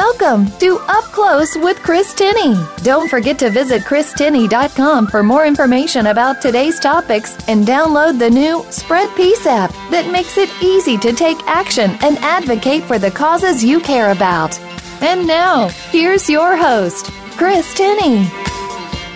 Welcome to Up Close with Chris Tinney. Don't forget to visit christinney.com for more information about today's topics and download the new Spread Peace app that makes it easy to take action and advocate for the causes you care about. And now, here's your host, Chris Tinney.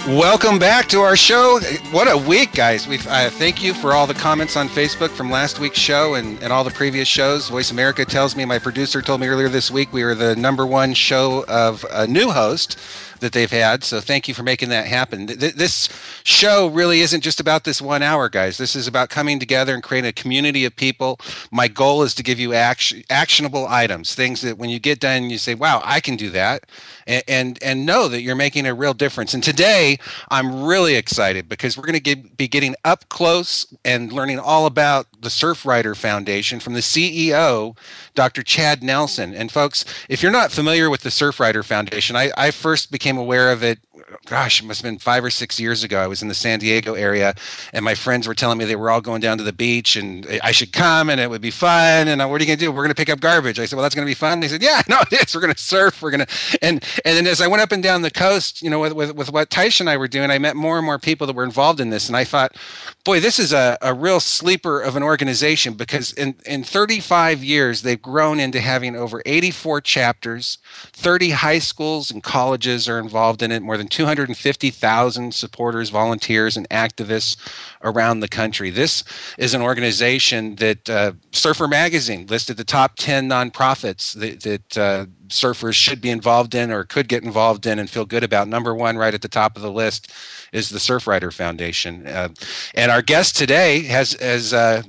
Welcome back to our show. What a week, guys. We uh, thank you for all the comments on Facebook from last week's show and, and all the previous shows. Voice America tells me, my producer told me earlier this week, we were the number one show of a new host that they've had. So thank you for making that happen. This show really isn't just about this one hour, guys. This is about coming together and creating a community of people. My goal is to give you action, actionable items, things that when you get done, you say, wow, I can do that. And, and, know that you're making a real difference. And today, I'm really excited because we're going to be getting up close and learning all about the Surfrider Foundation from the CEO, Dr. Chad Nelson. And folks, if you're not familiar with the Surfrider Foundation, I, I first became aware of it gosh, it must have been five or six years ago. I was in the San Diego area, and my friends were telling me they were all going down to the beach, and I should come, and it would be fun. And I, what are you going to do? We're going to pick up garbage. I said, well, that's going to be fun. they said, yeah, no, it is. We're going to surf. We're going to, and and then as I went up and down the coast, you know, with with, with what Taisha and I were doing, I met more and more people that were involved in this, and I thought, boy, this is a, a real sleeper of an organization because in in 35 years they've grown into having over 84 chapters, 30 high schools and colleges are involved in it, more than 250,000 supporters, volunteers, and activists around the country. This is an organization that uh, Surfer Magazine listed the top 10 nonprofits that, that uh, surfers should be involved in or could get involved in and feel good about. Number one, right at the top of the list, is the Surfrider Foundation. Uh, and our guest today has, has uh,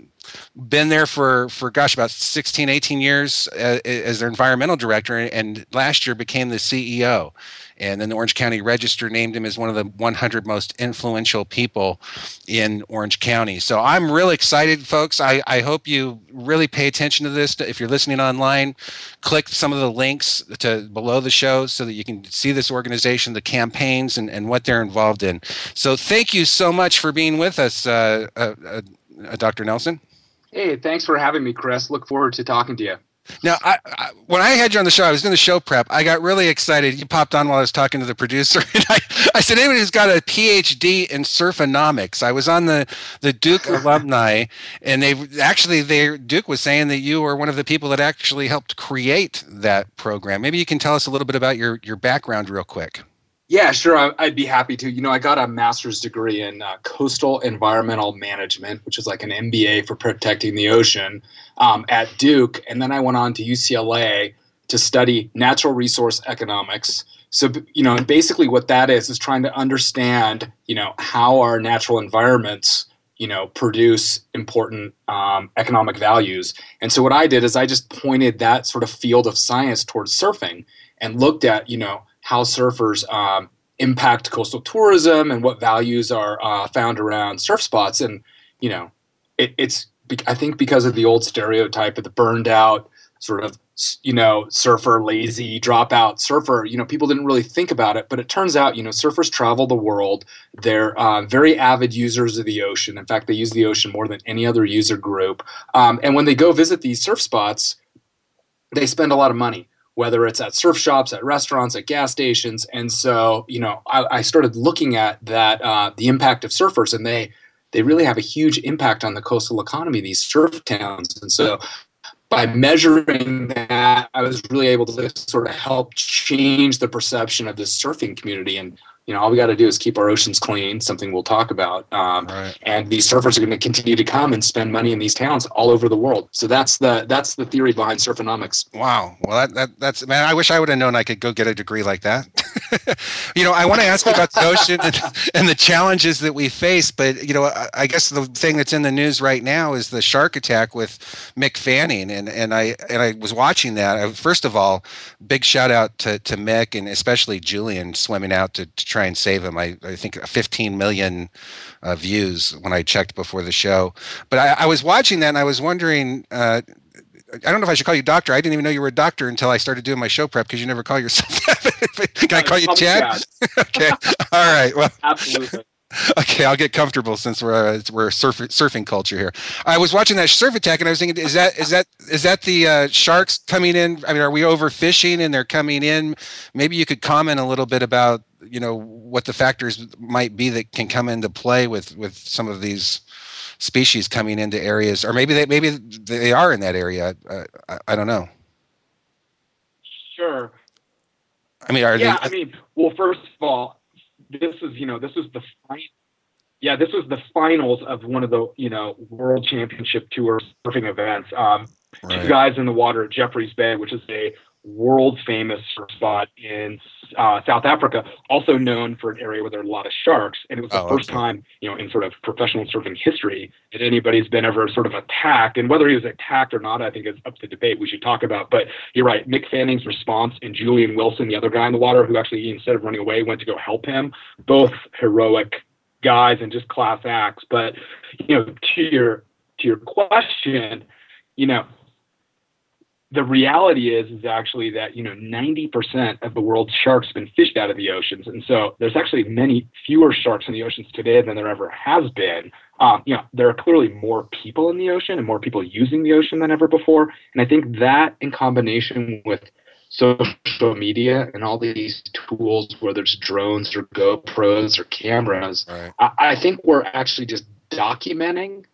been there for for gosh about 16 18 years uh, as their environmental director and last year became the ceo and then the Orange County Register named him as one of the 100 most influential people in Orange County. So I'm really excited, folks. I, I hope you really pay attention to this. If you're listening online, click some of the links to below the show so that you can see this organization, the campaigns, and, and what they're involved in. So thank you so much for being with us, uh, uh, uh, Dr. Nelson. Hey, thanks for having me, Chris. Look forward to talking to you. Now, I, I, when I had you on the show, I was doing the show prep. I got really excited. You popped on while I was talking to the producer, and I, I said, "Anybody who's got a PhD in surfonomics?" I was on the the Duke alumni, and they actually, they Duke was saying that you were one of the people that actually helped create that program. Maybe you can tell us a little bit about your your background, real quick. Yeah, sure. I'd be happy to. You know, I got a master's degree in uh, coastal environmental management, which is like an MBA for protecting the ocean um, at Duke. And then I went on to UCLA to study natural resource economics. So, you know, basically what that is, is trying to understand, you know, how our natural environments, you know, produce important um, economic values. And so what I did is I just pointed that sort of field of science towards surfing and looked at, you know, how surfers um, impact coastal tourism and what values are uh, found around surf spots. And you know, it, it's I think because of the old stereotype of the burned out sort of you know surfer lazy dropout surfer you know people didn't really think about it. But it turns out you know surfers travel the world. They're uh, very avid users of the ocean. In fact they use the ocean more than any other user group. Um, and when they go visit these surf spots they spend a lot of money whether it's at surf shops, at restaurants, at gas stations. And so, you know, I, I started looking at that uh, the impact of surfers, and they they really have a huge impact on the coastal economy. These surf towns, and so by measuring that, I was really able to sort of help change the perception of the surfing community and you know, all we got to do is keep our oceans clean, something we'll talk about. Um, right. And these surfers are going to continue to come and spend money in these towns all over the world. So that's the that's the theory behind surfonomics. Wow. Well, that, that that's man. I wish I would have known I could go get a degree like that. you know, I want to ask you about the ocean and, and, the challenges that we face, but you know, I, I, guess the thing that's in the news right now is the shark attack with Mick Fanning, and and I and I was watching that. I, first of all, big shout out to to Mick and especially Julian swimming out to, to try and save him. I I think 15 million uh, views when I checked before the show, but I, I was watching that and I was wondering. Uh, I don't know if I should call you doctor. I didn't even know you were a doctor until I started doing my show prep because you never call yourself that. Can I call you Chad? okay. All right. Well, absolutely. Okay, I'll get comfortable since we're uh, we're surf, surfing culture here. I was watching that surf attack and I was thinking, is that is that is that the uh, sharks coming in? I mean, are we overfishing and they're coming in? Maybe you could comment a little bit about you know what the factors might be that can come into play with with some of these species coming into areas, or maybe they maybe they are in that area. Uh, I, I, don't know. Sure. I mean, are yeah. They, I mean, well, first of all, this is you know this is the final. Yeah, this was the finals of one of the you know World Championship Tour surfing events. Um, right. Two guys in the water at Jeffreys Bay, which is a world famous spot in uh, South Africa, also known for an area where there are a lot of sharks. And it was the oh, first okay. time, you know, in sort of professional surfing history that anybody's been ever sort of attacked. And whether he was attacked or not, I think is up to debate. We should talk about. But you're right, Mick Fanning's response and Julian Wilson, the other guy in the water, who actually instead of running away went to go help him, both heroic guys and just class acts. But you know, to your to your question, you know, the reality is is actually that you know 90% of the world's sharks have been fished out of the oceans. And so there's actually many fewer sharks in the oceans today than there ever has been. Um, you know there are clearly more people in the ocean and more people using the ocean than ever before. And i think that in combination with social media and all these tools whether it's drones or gopros or cameras right. I, I think we're actually just documenting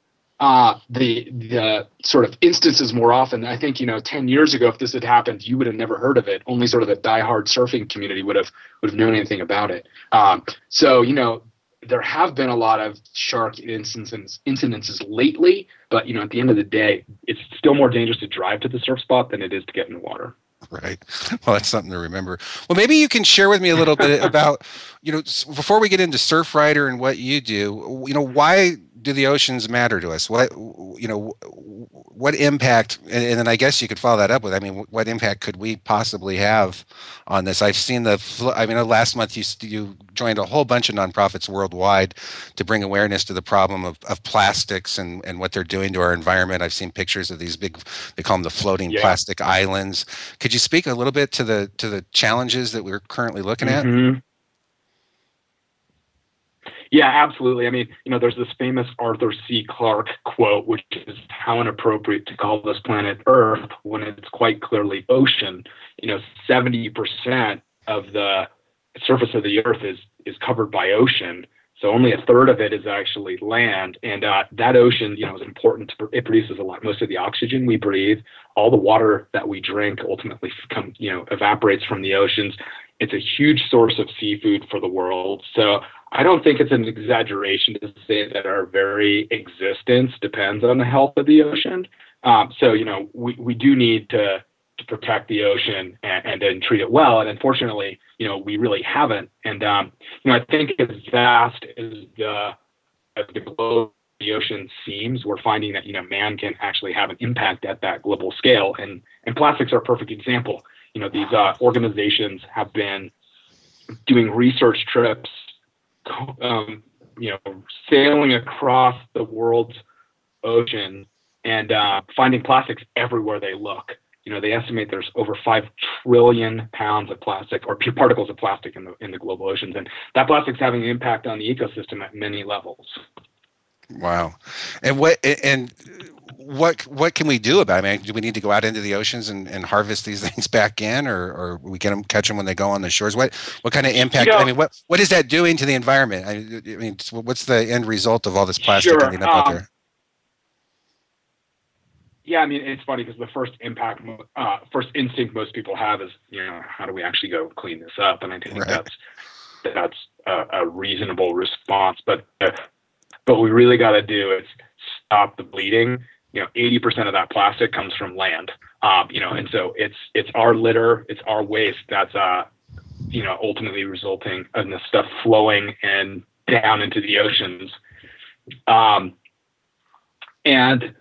uh, the the sort of instances more often. I think you know, ten years ago, if this had happened, you would have never heard of it. Only sort of the diehard surfing community would have would have known anything about it. Um, so you know, there have been a lot of shark instances incidences lately, but you know, at the end of the day, it's still more dangerous to drive to the surf spot than it is to get in the water. Right. Well, that's something to remember. Well, maybe you can share with me a little bit about, you know, before we get into Surfrider and what you do, you know, why do the oceans matter to us? What you know, what impact? And, and, then I guess you could follow that up with, I mean, what impact could we possibly have on this? I've seen the. I mean, last month you you joined a whole bunch of nonprofits worldwide to bring awareness to the problem of, of plastics and and what they're doing to our environment. I've seen pictures of these big, they call them the floating yeah. plastic islands. Could you speak a little bit to the to the challenges that we're currently looking mm-hmm. at? Yeah, absolutely. I mean, you know, there's this famous Arthur C. Clarke quote, which is how inappropriate to call this planet Earth when it's quite clearly ocean. You know, 70% of the surface of the Earth is is covered by ocean. So only a third of it is actually land, and uh, that ocean, you know, is important. To, it produces a lot, most of the oxygen we breathe, all the water that we drink, ultimately come, you know, evaporates from the oceans. It's a huge source of seafood for the world. So I don't think it's an exaggeration to say that our very existence depends on the health of the ocean. Um, so, you know, we, we do need to, to protect the ocean and, and, treat it well. And unfortunately, you know, we really haven't. And, um, you know, I think as vast as the, as the globe, the ocean seems, we're finding that, you know, man can actually have an impact at that global scale. And, and plastics are a perfect example. You know, these uh, organizations have been doing research trips um, you know, sailing across the world's ocean and uh, finding plastics everywhere they look. You know, they estimate there's over five trillion pounds of plastic or particles of plastic in the in the global oceans, and that plastic's having an impact on the ecosystem at many levels. Wow, and what and what what can we do about it? I mean, do we need to go out into the oceans and, and harvest these things back in, or, or we get them catch them when they go on the shores? What what kind of impact? You know, I mean, what what is that doing to the environment? I, mean, what's the end result of all this plastic sure, ending up um, out there? Yeah, I mean, it's funny because the first impact, uh, first instinct most people have is, you know, how do we actually go clean this up? And I think right. that's that's a, a, reasonable response. But uh, but we really got to do is stop the bleeding you know, 80% of that plastic comes from land. Um, you know, and so it's it's our litter, it's our waste that's uh, you know, ultimately resulting in the stuff flowing and down into the oceans. Um, and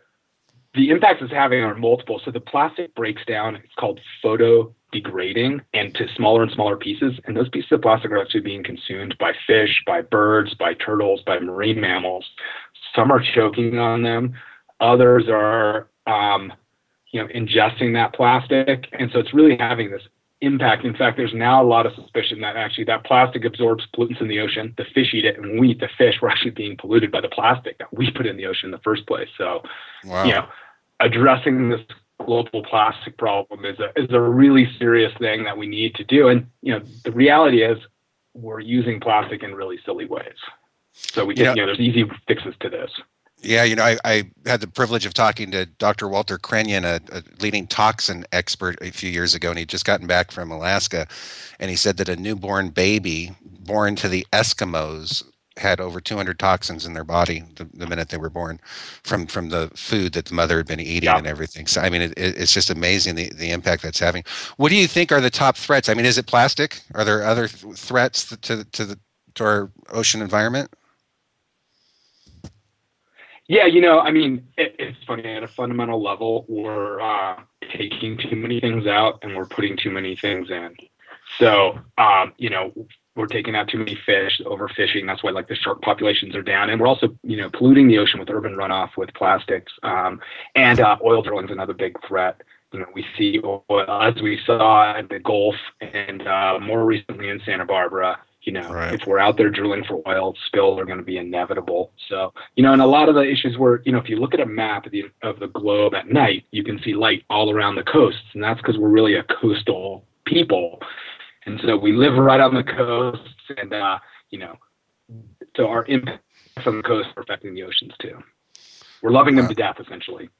the impacts it's having are multiple. So the plastic breaks down. It's called photo degrading into smaller and smaller pieces. And those pieces of plastic are actually being consumed by fish, by birds, by turtles, by marine mammals. Some are choking on them. Others are, um, you know, ingesting that plastic. And so it's really having this impact. In fact, there's now a lot of suspicion that actually that plastic absorbs pollutants in the ocean. The fish eat it, and we eat the fish, we're actually being polluted by the plastic that we put in the ocean in the first place. So, wow. you know, addressing this global plastic problem is a is a really serious thing that we need to do. And you know, the reality is we're using plastic in really silly ways. So we can, you know, you know there's easy fixes to this. Yeah, you know, I, I had the privilege of talking to Dr. Walter Crinnion, a, a, leading toxin expert, a few years ago, and he'd just gotten back from Alaska, and he said that a newborn baby born to the Eskimos had over 200 toxins in their body the, the minute they were born from from the food that the mother had been eating yeah. and everything. So I mean, it, it's just amazing the, the impact that's having. What do you think are the top threats? I mean, is it plastic? Are there other th- threats to to the to our ocean environment? Yeah, you know, I mean, it, it's funny at a fundamental level, we're uh, taking too many things out and we're putting too many things in. So, um, you know, we're taking out too many fish, overfishing. That's why like the shark populations are down, and we're also you know polluting the ocean with urban runoff with plastics, um, and uh, oil drilling is another big threat. You know, we see oil as we saw in the Gulf and uh, more recently in Santa Barbara you know, right. if we're out there drilling for oil, spills are going to be inevitable. So, you know, and a lot of the issues were, you know, if you look at a map of the, of the globe at night, you can see light all around the coasts, and that's because we're really a coastal people, and so we live right on the coast, and uh, you know, so our impacts on the coast are affecting the oceans too. We're loving them to death, essentially.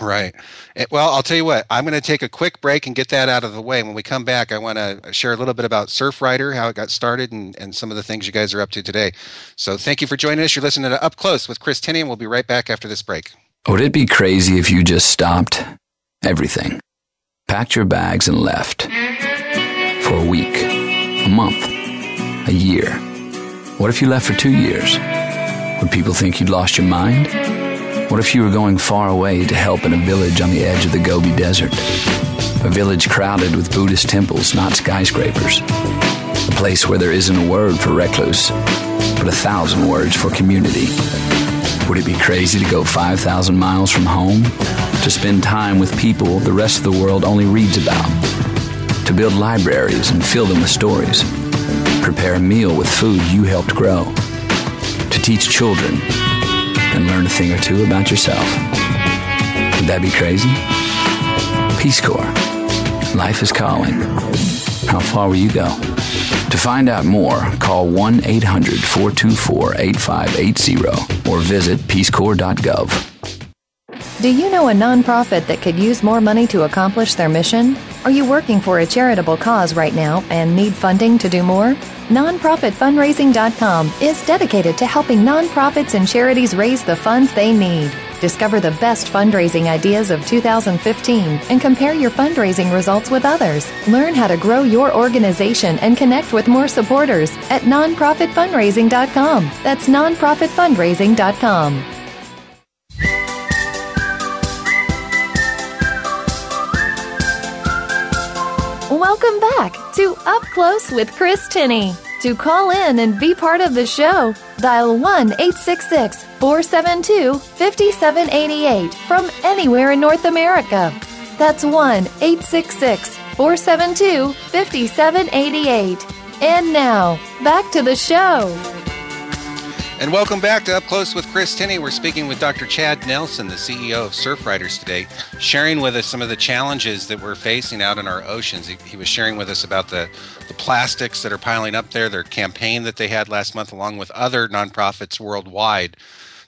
Right. Eh, well, I'll tell you what, I'm going to take a quick break and get that out of the way. When we come back, I want to share a little bit about Surfrider, how it got started, and, and some of the things you guys are up to today. So thank you for joining us. You're listening to Up Close with Chris Tinney, and we'll be right back after this break. Would it be crazy if you just stopped everything, packed your bags, and left for a week, a month, a year? What if you left for two years? Would people think you'd lost your mind? What if you were going far away to help in a village on the edge of the Gobi Desert? A village crowded with Buddhist temples, not skyscrapers. A place where there isn't a word for recluse, but a thousand words for community. Would it be crazy to go 5,000 miles from home? To spend time with people the rest of the world only reads about? To build libraries and fill them with stories? Prepare a meal with food you helped grow? To teach children and learn a thing or two about yourself. Would that be crazy? Peace Corps. Life is calling. How far will you go? To find out more, call 1 800 424 8580 or visit peacecorps.gov. Do you know a nonprofit that could use more money to accomplish their mission? Are you working for a charitable cause right now and need funding to do more? Nonprofitfundraising.com is dedicated to helping nonprofits and charities raise the funds they need. Discover the best fundraising ideas of 2015 and compare your fundraising results with others. Learn how to grow your organization and connect with more supporters at nonprofitfundraising.com. That's nonprofitfundraising.com. Welcome back to Up Close with Chris Tinney. To call in and be part of the show, dial 1 866 472 5788 from anywhere in North America. That's 1 866 472 5788. And now, back to the show. And welcome back to Up Close with Chris Tinney. We're speaking with Dr. Chad Nelson, the CEO of Surfriders today, sharing with us some of the challenges that we're facing out in our oceans. He, he, was sharing with us about the, the plastics that are piling up there, their campaign that they had last month, along with other nonprofits worldwide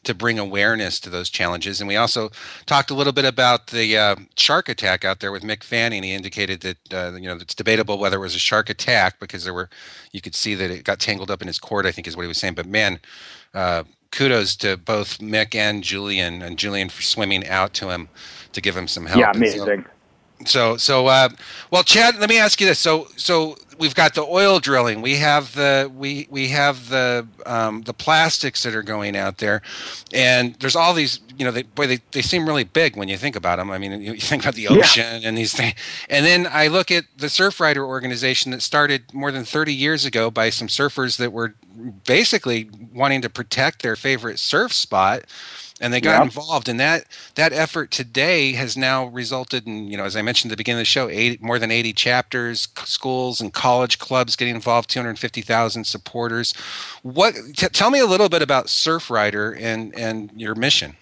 to bring awareness to those challenges. And we also talked a little bit about the uh, shark attack out there with Mick Fanning. He indicated that uh, you know it's debatable whether it was a shark attack because there were you could see that it got tangled up in his cord. I think is what he was saying. But man, uh, kudos to both Mick and Julian, and Julian for swimming out to him to give him some help. Yeah, amazing. So, so, so uh, well, Chad, let me ask you this. So, so we've got the oil drilling. We have the we we have the um, the plastics that are going out there, and there's all these. You know, they, boy, they, they seem really big when you think about them. I mean, you think about the ocean yeah. and these things. And then I look at the Surfrider organization that started more than 30 years ago by some surfers that were basically wanting to protect their favorite surf spot and they got involved and that that effort today has now resulted in you know as i mentioned at the beginning of the show eight, more than 80 chapters schools and college clubs getting involved 250000 supporters what t- tell me a little bit about surfrider and and your mission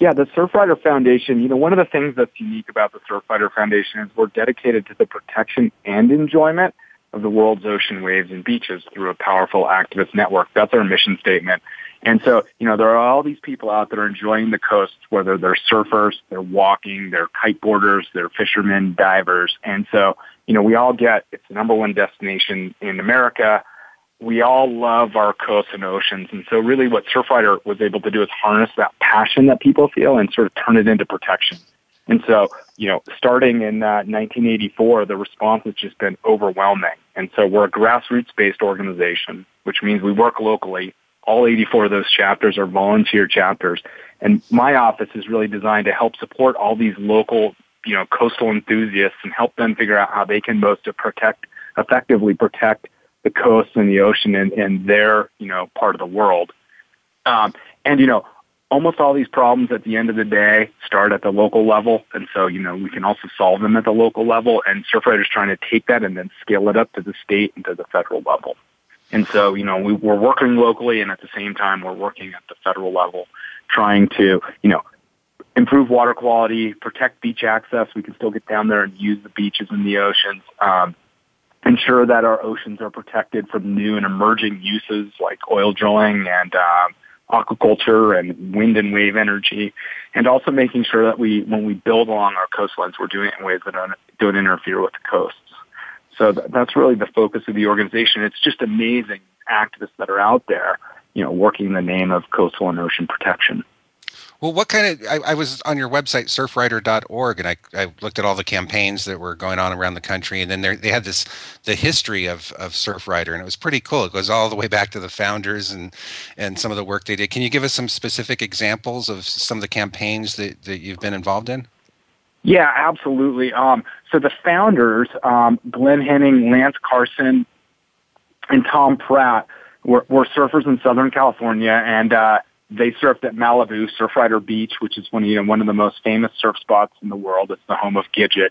yeah, the Surfrider Foundation, you know, one of the things that's unique about the Surfrider Foundation is we're dedicated to the protection and enjoyment of the world's ocean waves and beaches through a powerful activist network. That's our mission statement. And so, you know, there are all these people out there enjoying the coast, whether they're surfers, they're walking, they're kiteboarders, they're fishermen, divers. And so, you know, we all get it's the number one destination in America. We all love our coasts and oceans. And so really what Surfrider was able to do is harness that passion that people feel and sort of turn it into protection. And so, you know, starting in uh, 1984, the response has just been overwhelming. And so we're a grassroots-based organization, which means we work locally all 84 of those chapters are volunteer chapters. And my office is really designed to help support all these local, you know, coastal enthusiasts and help them figure out how they can most to protect, effectively protect the coast and the ocean in, in their, you know, part of the world. Um, and, you know, almost all these problems at the end of the day start at the local level. And so, you know, we can also solve them at the local level. And Surfrider's trying to take that and then scale it up to the state and to the federal level. And so, you know, we, we're working locally and at the same time we're working at the federal level trying to, you know, improve water quality, protect beach access. We can still get down there and use the beaches and the oceans. Um, ensure that our oceans are protected from new and emerging uses like oil drilling and um, aquaculture and wind and wave energy, and also making sure that we, when we build along our coastlines, we're doing it in ways that don't, don't interfere with the coasts. So th- that's really the focus of the organization. It's just amazing activists that are out there, you know, working in the name of coastal and ocean protection. Well, what kind of? I, I, was on your website, surfrider.org, and I, I looked at all the campaigns that were going on around the country, and then they had this the history of of Surfrider, and it was pretty cool. It goes all the way back to the founders and and some of the work they did. Can you give us some specific examples of some of the campaigns that, that you've been involved in? Yeah, absolutely. Um, so the founders, um, Glenn Hening, Lance Carson, and Tom Pratt, were, were surfers in Southern California, and uh, they surfed at Malibu, Surfrider Beach, which is one, you know, one of the most famous surf spots in the world. It's the home of Gidget.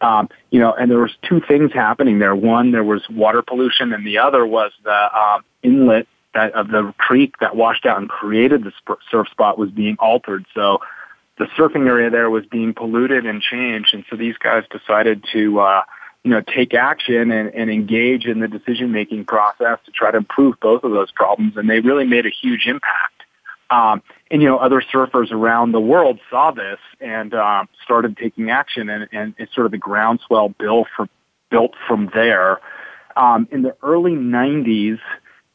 Um, you know, and there was two things happening there. One, there was water pollution, and the other was the um, inlet that, of the creek that washed out and created the surf spot was being altered. So the surfing area there was being polluted and changed. And so these guys decided to, uh, you know, take action and, and engage in the decision making process to try to improve both of those problems. And they really made a huge impact. Um, and you know, other surfers around the world saw this and uh, started taking action, and, and it's sort of the groundswell built from built from there. Um, in the early '90s,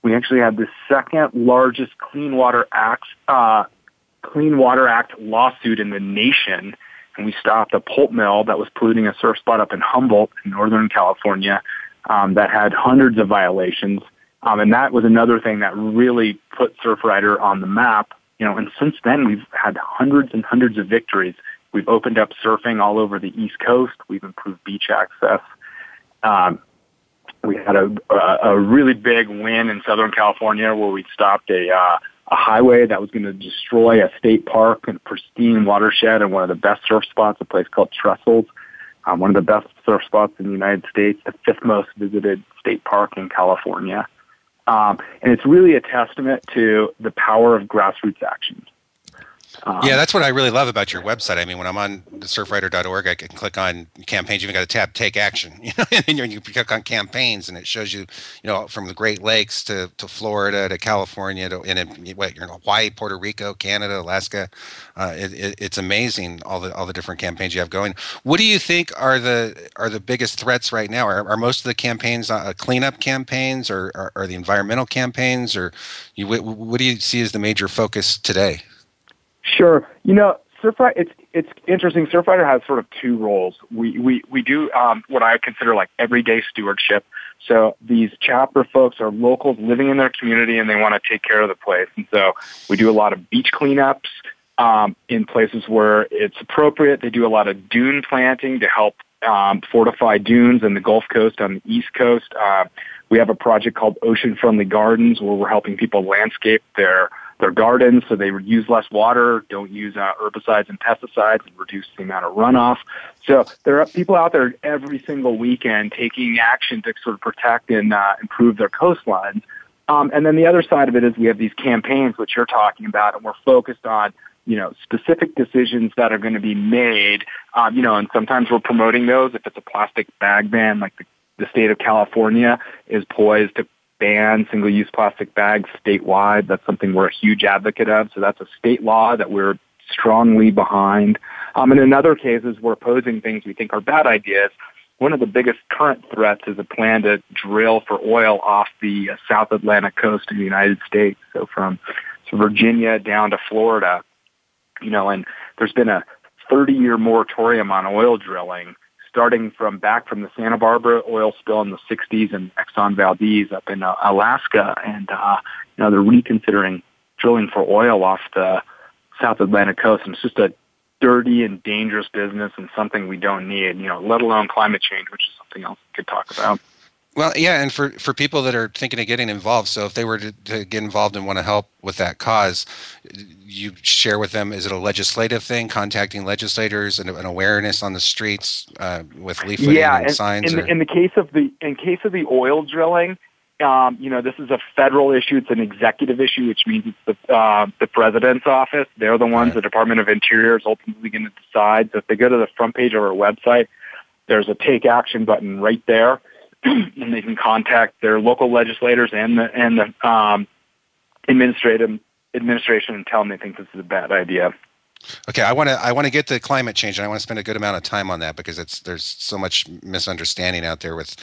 we actually had the second largest Clean Water Act uh, Clean Water Act lawsuit in the nation, and we stopped a pulp mill that was polluting a surf spot up in Humboldt in Northern California um, that had hundreds of violations. Um, and that was another thing that really put Surfrider on the map. You know, and since then we've had hundreds and hundreds of victories. We've opened up surfing all over the East Coast. We've improved beach access. Um, we had a, a, a really big win in Southern California where we stopped a uh, a highway that was going to destroy a state park and pristine watershed and one of the best surf spots, a place called Trestles, um, one of the best surf spots in the United States, the fifth most visited state park in California. Um, and it's really a testament to the power of grassroots action. Um, yeah, that's what I really love about your website. I mean, when I'm on surfrider.org, I can click on campaigns. You've even got a tab, take action, you know, and you can click on campaigns, and it shows you, you know, from the Great Lakes to, to Florida to California to in what you're in Hawaii, Puerto Rico, Canada, Alaska. Uh, it, it, it's amazing all the all the different campaigns you have going. What do you think are the are the biggest threats right now? Are, are most of the campaigns uh, cleanup campaigns, or are, are the environmental campaigns, or you, what do you see as the major focus today? Sure. You know, Surfrider, it's it's interesting. Surfrider has sort of two roles. We we we do um, what I consider like everyday stewardship. So these chapter folks are locals living in their community, and they want to take care of the place. And so we do a lot of beach cleanups um, in places where it's appropriate. They do a lot of dune planting to help um, fortify dunes in the Gulf Coast on the East Coast. Uh, we have a project called Ocean Friendly Gardens where we're helping people landscape their their gardens so they would use less water, don't use uh, herbicides and pesticides, and reduce the amount of runoff. So there are people out there every single weekend taking action to sort of protect and uh, improve their coastlines. Um, and then the other side of it is we have these campaigns, which you're talking about, and we're focused on you know, specific decisions that are going to be made, um, you know, and sometimes we're promoting those. If it's a plastic bag ban, like the, the state of California is poised to ban single-use plastic bags statewide. That's something we're a huge advocate of. So that's a state law that we're strongly behind. Um, and in other cases, we're opposing things we think are bad ideas. One of the biggest current threats is a plan to drill for oil off the uh, South Atlantic coast of the United States. So from Virginia down to Florida you know, and there's been a 30 year moratorium on oil drilling starting from back from the Santa Barbara oil spill in the 60s and Exxon Valdez up in uh, Alaska. And, uh, you know, they're reconsidering drilling for oil off the South Atlantic coast. And it's just a dirty and dangerous business and something we don't need, you know, let alone climate change, which is something else we could talk about. Well, yeah, and for, for people that are thinking of getting involved, so if they were to, to, get involved and want to help with that cause, you share with them. Is it a legislative thing, contacting legislators and an awareness on the streets uh, with leafleting yeah, and, signs? In, the, in the case of the in case of the oil drilling, um, you know, this is a federal issue. It's an executive issue, which means it's the uh, the president's office. They're the ones. Right. The Department of Interior is ultimately going to decide. So if they go to the front page of our website, there's a take action button right there and they can contact their local legislators and the and the um, administrative administration and tell them they think this is a bad idea. Okay, I want to I want to get to climate change, and I want to spend a good amount of time on that because it's there's so much misunderstanding out there with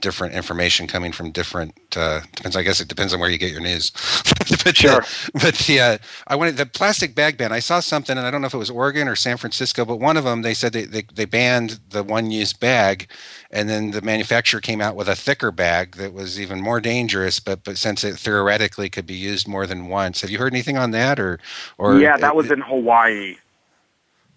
different information coming from different. Uh, depends, I guess it depends on where you get your news. but, sure. but the uh, I wanted the plastic bag ban. I saw something, and I don't know if it was Oregon or San Francisco, but one of them they said they they, they banned the one use bag, and then the manufacturer came out with a thicker bag that was even more dangerous. But but since it theoretically could be used more than once, have you heard anything on that or or? Yeah, that was in Hawaii.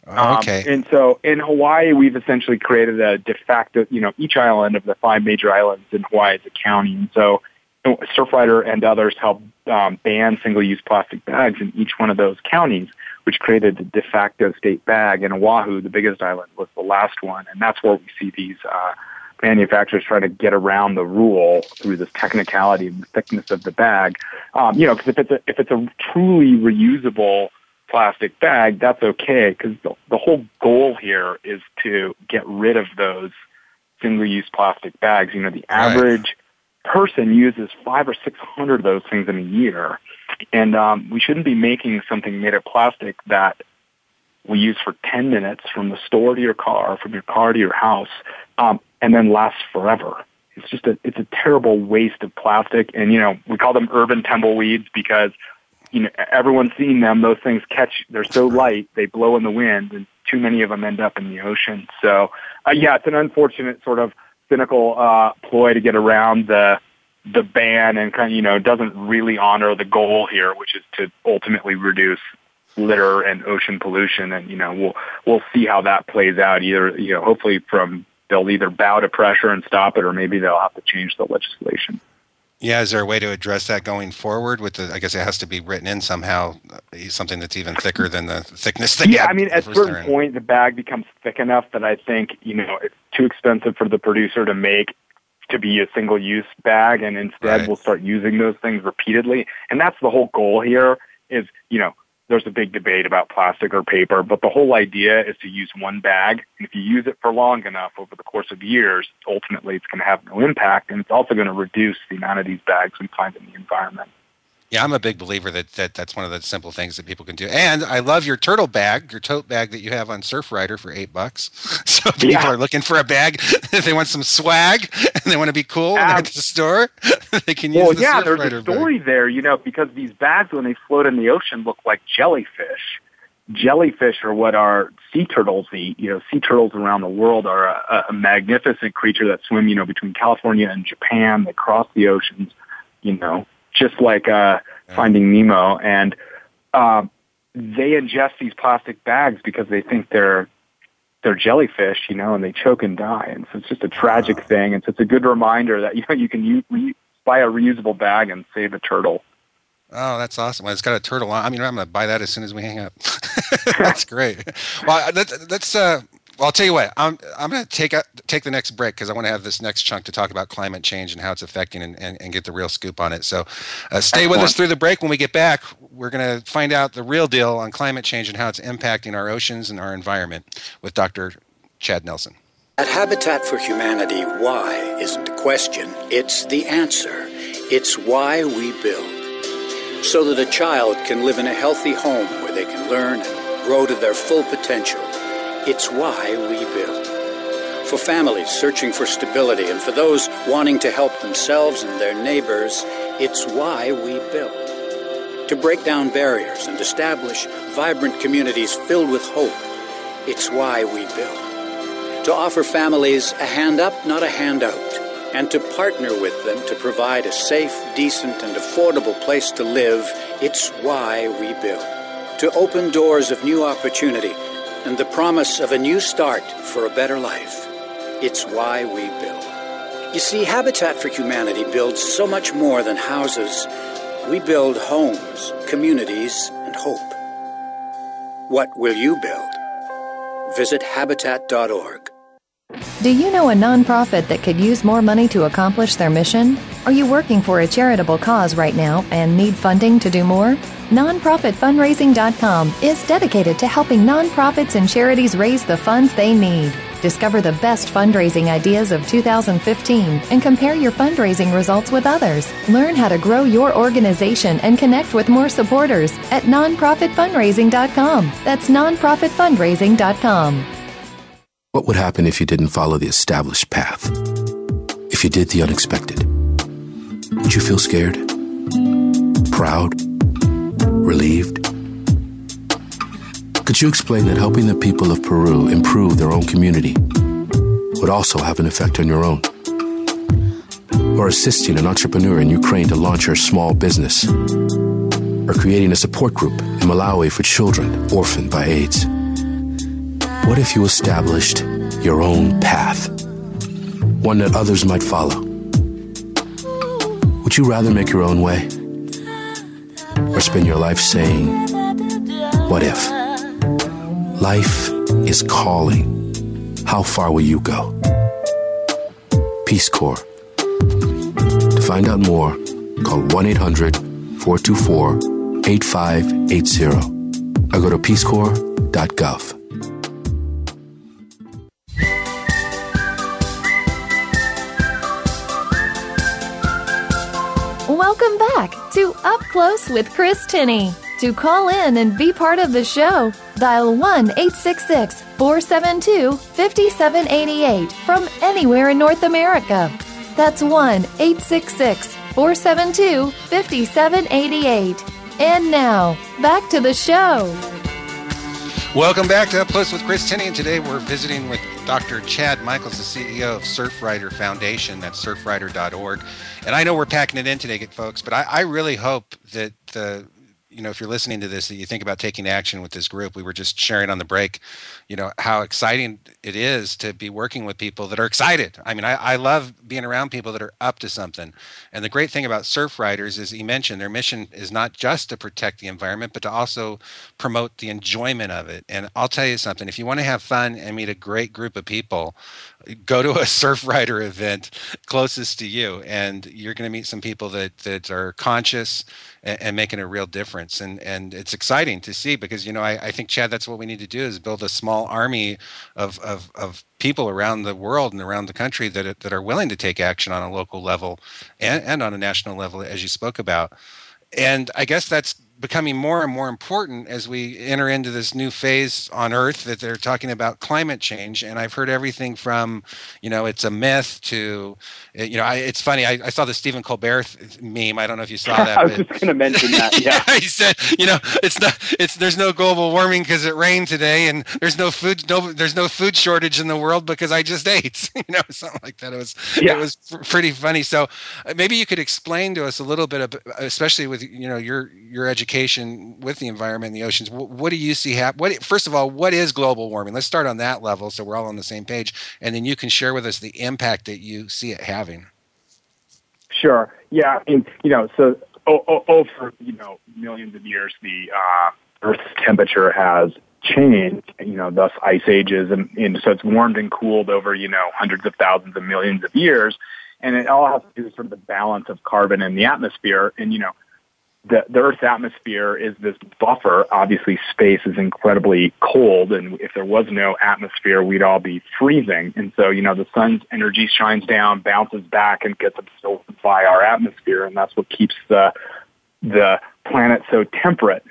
Oh, okay. Um, and so in Hawaii, we've essentially created a de facto, you know, each island of the five major islands in Hawaii is a county. And so Surfrider and others helped um, ban single-use plastic bags in each one of those counties, which created a de facto state bag. And Oahu, the biggest island, was the last one. And that's where we see these uh, manufacturers trying to get around the rule through this technicality and the thickness of the bag. Um, you know, because if it's a if it's a truly reusable plastic bag, that's okay because the, the whole goal here is to get rid of those single-use plastic bags. You know, the average right. person uses five or six hundred of those things in a year, and um, we shouldn't be making something made of plastic that we use for 10 minutes from the store to your car, from your car to your house, um, and then lasts forever. It's just a, it's a terrible waste of plastic. And, you know, we call them urban tumbleweeds because you know, everyone's seen them. Those things catch, they're so light, they blow in the wind, and too many of them end up in the ocean. So, uh, yeah, it's an unfortunate sort of cynical uh, ploy to get around the the ban and kind of, you know, doesn't really honor the goal here, which is to ultimately reduce litter and ocean pollution. And, you know, we'll, we'll see how that plays out either, you know, hopefully from, they'll either bow to pressure and stop it or maybe they'll have to change the legislation. Yeah, is there a way to address that going forward? With the, I guess it has to be written in somehow, uh, something that's even thicker than the thickness. That yeah, I mean, at a certain point, the bag becomes thick enough that I think you know it's too expensive for the producer to make to be a single-use bag, and instead right. we'll start using those things repeatedly. And that's the whole goal here: is you know there's a big debate about plastic or paper, but the whole idea is to use one bag. And if you use it for long enough over the course of years, ultimately it's going to have no impact. And it's also going to reduce the amount of these bags we find in the environment. Yeah, I'm a big believer that, that that's one of the simple things that people can do. And I love your turtle bag, your tote bag that you have on Surfrider for eight bucks. So people yeah. are looking for a bag, if they want some swag and they want to be cool they're at the store, they can use well, the yeah, Surfrider there's a story bag. there, you know, because these bags when they float in the ocean look like jellyfish. jellyfish are what our sea turtles eat. You know, sea turtles around the world are a, a magnificent creature that swim, you know, between California and Japan. They cross the oceans, you know, just like uh, Finding Nemo. And uh, they ingest these plastic bags because they think they're they're jellyfish, you know, and they choke and die. And so it's just a tragic thing. And so it's a good reminder that you know you can use, re- buy a reusable bag and save a turtle. Oh, that's awesome! Well, it's got a turtle on. I mean, I'm going to buy that as soon as we hang up. that's great. Well, let's, let's uh, well, I'll tell you what. I'm I'm going to take a, take the next break because I want to have this next chunk to talk about climate change and how it's affecting and, and, and get the real scoop on it. So, uh, stay Excellent. with us through the break. When we get back, we're going to find out the real deal on climate change and how it's impacting our oceans and our environment with Dr. Chad Nelson. At Habitat for Humanity, why isn't a question; it's the answer. It's why we build so that a child can live in a healthy home where they can learn and grow to their full potential. It's why we build. For families searching for stability and for those wanting to help themselves and their neighbors, it's why we build. To break down barriers and establish vibrant communities filled with hope, it's why we build. To offer families a hand up, not a handout and to partner with them to provide a safe, decent, and affordable place to live, it's why we build. To open doors of new opportunity and the promise of a new start for a better life, it's why we build. You see, Habitat for Humanity builds so much more than houses. We build homes, communities, and hope. What will you build? Visit Habitat.org. Do you know a nonprofit that could use more money to accomplish their mission? Are you working for a charitable cause right now and need funding to do more? Nonprofitfundraising.com is dedicated to helping nonprofits and charities raise the funds they need. Discover the best fundraising ideas of 2015 and compare your fundraising results with others. Learn how to grow your organization and connect with more supporters at nonprofitfundraising.com. That's nonprofitfundraising.com. What would happen if you didn't follow the established path? If you did the unexpected? Would you feel scared? Proud? Relieved? Could you explain that helping the people of Peru improve their own community would also have an effect on your own? Or assisting an entrepreneur in Ukraine to launch her small business? Or creating a support group in Malawi for children orphaned by AIDS? What if you established your own path? One that others might follow? You rather make your own way? Or spend your life saying, What if? Life is calling. How far will you go? Peace Corps. To find out more, call 1 800 424 8580 or go to peacecorps.gov. Welcome back to Up Close with Chris Tinney. To call in and be part of the show, dial 1 866 472 5788 from anywhere in North America. That's 1 866 472 5788. And now, back to the show. Welcome back to Up Close with Chris Tinney, and today we're visiting with Dr. Chad Michaels, the CEO of Surfrider Foundation. That's surfrider.org. And I know we're packing it in today, folks, but I, I really hope that the you know if you're listening to this that you think about taking action with this group. We were just sharing on the break you know how exciting it is to be working with people that are excited. I mean I, I love being around people that are up to something. And the great thing about Surfriders is you mentioned their mission is not just to protect the environment but to also promote the enjoyment of it. And i'll tell you something if you want to have fun and meet a great group of people go to a Surfrider event closest to you and you're going to meet some people that that are conscious and, and, making a real difference. And and it's exciting to see because you know I, I think chad that's what we need to do is build a small army of of, of people around the world and around the country that, that are willing to take action on a local level and, and on a national level as you spoke about. And i guess that's becoming more and more important as we enter into this new phase on Earth that they're talking about climate change. And I've heard everything from, you know, it's a myth to, you know, I, it's funny. I, I, saw the Stephen Colbert meme. I don't know if you saw that. I was just going to mention that. Yeah. he said, you know, it's not, it's there's no global warming because it rained today, and there's no food, no, there's no food shortage in the world because I just ate. you know, something like that. It was, yeah. it was pretty funny. So uh, maybe you could explain to us a little bit of, especially with you know your your education with the environment and the oceans. What, what do you see happen? What first of all, what is global warming? Let's start on that level, so we're all on the same page, and then you can share with us the impact that you see it having. Sure. Yeah. And you know, so over you know millions of years, the uh, Earth's temperature has changed. You know, thus ice ages, and, and so it's warmed and cooled over you know hundreds of thousands of millions of years. And it all has to do with sort of the balance of carbon in the atmosphere. And, you know, the, the Earth's atmosphere is this buffer. Obviously, space is incredibly cold, and if there was no atmosphere, we'd all be freezing. And so, you know, the sun's energy shines down, bounces back, and gets absorbed by our atmosphere, and that's what keeps the the planet so temperate.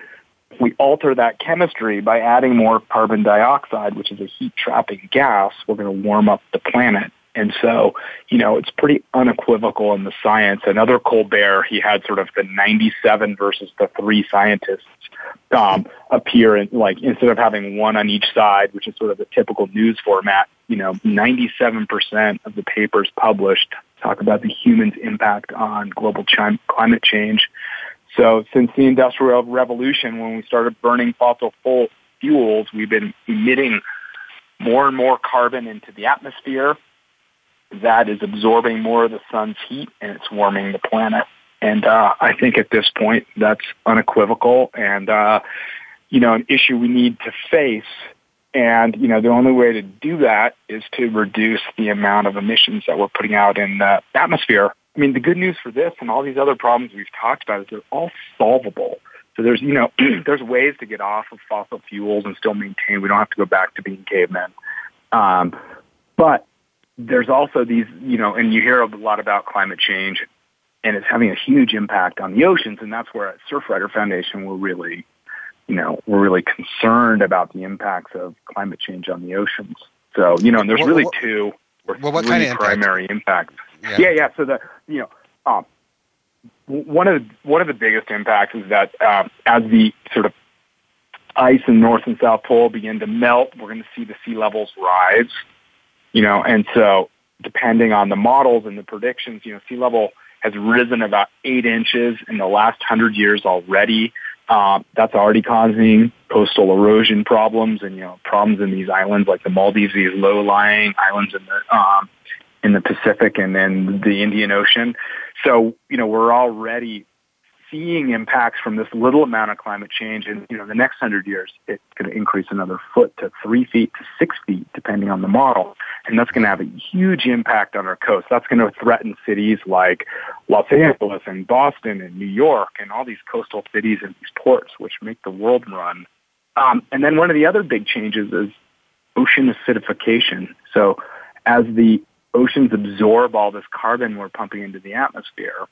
We alter that chemistry by adding more carbon dioxide, which is a heat trapping gas, we're going to warm up the planet. And so, you know, it's pretty unequivocal in the science. Another Colbert, he had sort of the 97 versus the three scientists um, appear in, like, instead of having one on each side, which is sort of the typical news format, you know, 97% of the papers published talk about the human's impact on global ch- climate change. So since the Industrial Revolution, when we started burning fossil fuels, we've been emitting more and more carbon into the atmosphere that is absorbing more of the sun's heat and it's warming the planet. And uh, I think at this point that's unequivocal and uh, you know an issue we need to face. And you know the only way to do that is to reduce the amount of emissions that we're putting out in the atmosphere. I mean, the good news for this and all these other problems we've talked about is they're all solvable. So there's, you know, there's ways to get off of fossil fuels and still maintain. We don't have to go back to being cavemen. Um, but there's also these, you know, and you hear a lot about climate change and it's having a huge impact on the oceans. And that's where at Surfrider Foundation, we're really, you know, we're really concerned about the impacts of climate change on the oceans. So, you know, and there's really two or well, what three kind of primary impacts. Yeah. yeah, yeah. So the, you know, um, one of the, one of the biggest impacts is that um, as the sort of ice in North and South Pole begin to melt, we're going to see the sea levels rise you know, and so depending on the models and the predictions, you know, sea level has risen about eight inches in the last hundred years already. Um, that's already causing coastal erosion problems and you know problems in these islands like the Maldives, these low-lying islands in the um, in the Pacific and then the Indian Ocean. So you know we're already seeing impacts from this little amount of climate change. in you know, the next hundred years, it's going to increase another foot to three feet to six feet, depending on the model. And that's going to have a huge impact on our coast. That's going to threaten cities like Los Angeles and Boston and New York and all these coastal cities and these ports, which make the world run. Um, and then one of the other big changes is ocean acidification. So as the oceans absorb all this carbon we're pumping into the atmosphere,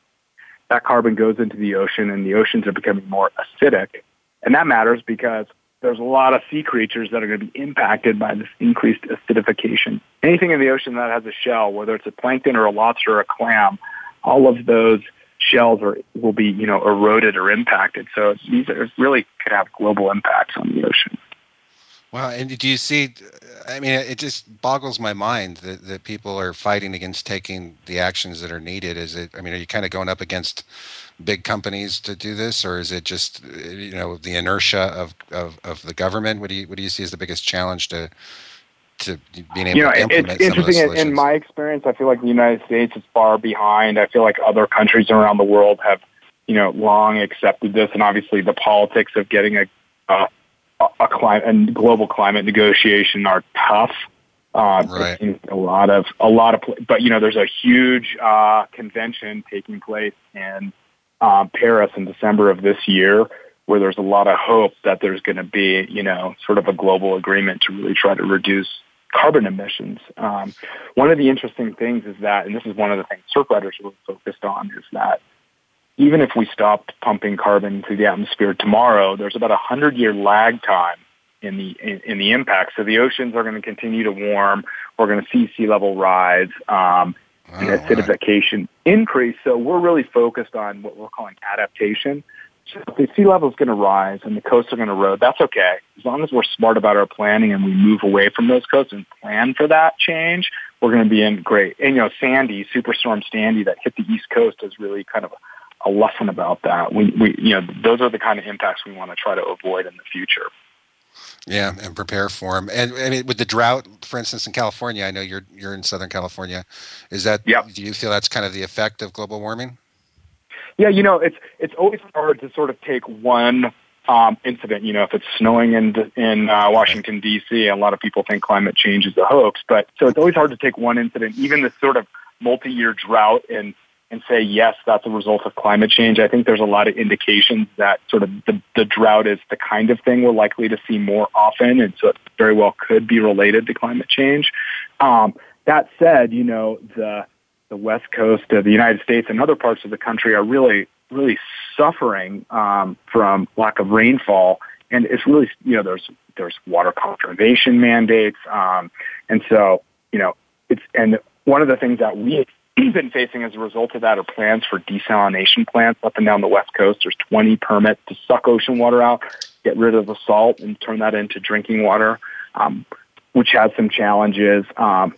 that carbon goes into the ocean and the oceans are becoming more acidic. And that matters because there's a lot of sea creatures that are going to be impacted by this increased acidification. Anything in the ocean that has a shell, whether it's a plankton or a lobster or a clam, all of those shells are, will be, you know, eroded or impacted. So these are really could have global impacts on the ocean. Wow. And do you see, I mean, it just boggles my mind that, that people are fighting against taking the actions that are needed. Is it, I mean, are you kind of going up against big companies to do this, or is it just, you know, the inertia of, of, of the government? What do you, what do you see as the biggest challenge to, to being able you know, to implement it's interesting. In, in my experience, I feel like the United States is far behind. I feel like other countries around the world have, you know, long accepted this, and obviously the politics of getting a, uh, a climate and global climate negotiation are tough. Uh, right. A lot of a lot of, but you know, there's a huge uh, convention taking place in uh, Paris in December of this year, where there's a lot of hope that there's going to be, you know, sort of a global agreement to really try to reduce carbon emissions. Um, one of the interesting things is that, and this is one of the things Surfrider's really focused on, is that even if we stopped pumping carbon to the atmosphere tomorrow, there's about a hundred year lag time in the in, in, the impact. So the oceans are going to continue to warm. We're going to see sea level rise um, oh, and acidification right. increase. So we're really focused on what we're calling adaptation. So if the sea level is going to rise and the coasts are going to erode, that's okay. As long as we're smart about our planning and we move away from those coasts and plan for that change, we're going to be in great. And you know, Sandy, Superstorm Sandy that hit the East Coast is really kind of a lesson about that. We, we, you know, those are the kind of impacts we want to try to avoid in the future. Yeah, and prepare for them. And I mean, with the drought, for instance, in California, I know you're you're in Southern California. Is that? Yep. Do you feel that's kind of the effect of global warming? Yeah, you know, it's it's always hard to sort of take one um, incident. You know, if it's snowing in in uh, Washington D.C., a lot of people think climate change is a hoax. But so it's always hard to take one incident, even this sort of multi-year drought in and say, yes, that's a result of climate change. I think there's a lot of indications that sort of the, the drought is the kind of thing we're likely to see more often, and so it very well could be related to climate change. Um, that said, you know, the, the west coast of the United States and other parts of the country are really, really suffering um, from lack of rainfall. And it's really, you know, there's, there's water conservation mandates. Um, and so, you know, it's, and one of the things that we been facing as a result of that are plans for desalination plants up and down the west coast. There's 20 permits to suck ocean water out, get rid of the salt, and turn that into drinking water, um, which has some challenges. Um,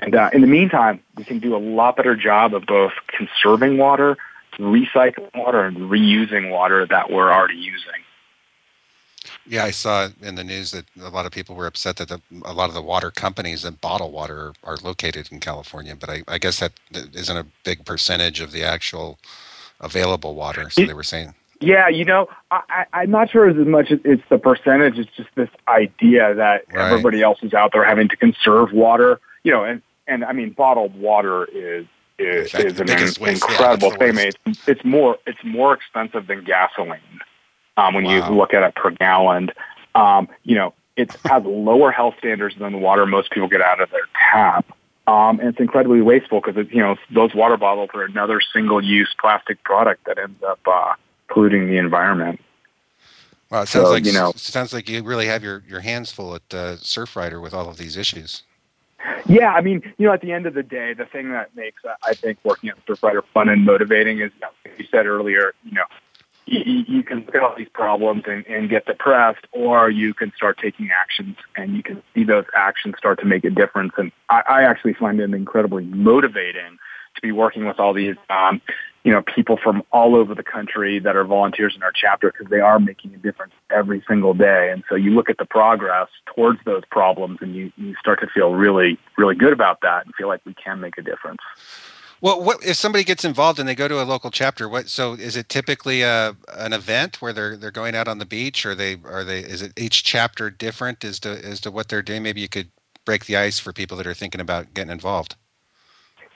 and uh, in the meantime, we can do a lot better job of both conserving water, recycling water, and reusing water that we're already using. Yeah, I saw in the news that a lot of people were upset that the, a lot of the water companies that bottle water are, located in California, but I, I, guess that isn't a big percentage of the actual available water. So they were saying. Yeah, you know, I, I'm not sure as much as it's the percentage. It's just this idea that right. everybody else is out there having to conserve water. You know, and and I mean, bottled water is is, is an incredible thing. It's, it's more it's more expensive than gasoline um, when wow. you look at it per gallon. Um, you know, it has lower health standards than the water most people get out of their tap. Um, and it's incredibly wasteful because you know those water bottles are another single-use plastic product that ends up uh, polluting the environment. Well, it sounds so, like you know, sounds like you really have your, your hands full at uh, Surfrider with all of these issues. Yeah, I mean, you know, at the end of the day, the thing that makes uh, I think working at Surfrider fun and motivating is, like you said earlier, you know, you, you can look at all these problems and, and get depressed, or you can start taking actions and you can see those actions start to make a difference. And I, I actually find it incredibly motivating to be working with all these, um, you know, people from all over the country that are volunteers in our chapter because they are making a difference every single day. And so you look at the progress towards those problems and you, you start to feel really, really good about that and feel like we can make a difference. Well, what if somebody gets involved and they go to a local chapter? What so is it typically a an event where they're they're going out on the beach, or they are they is it each chapter different as to as to what they're doing? Maybe you could break the ice for people that are thinking about getting involved.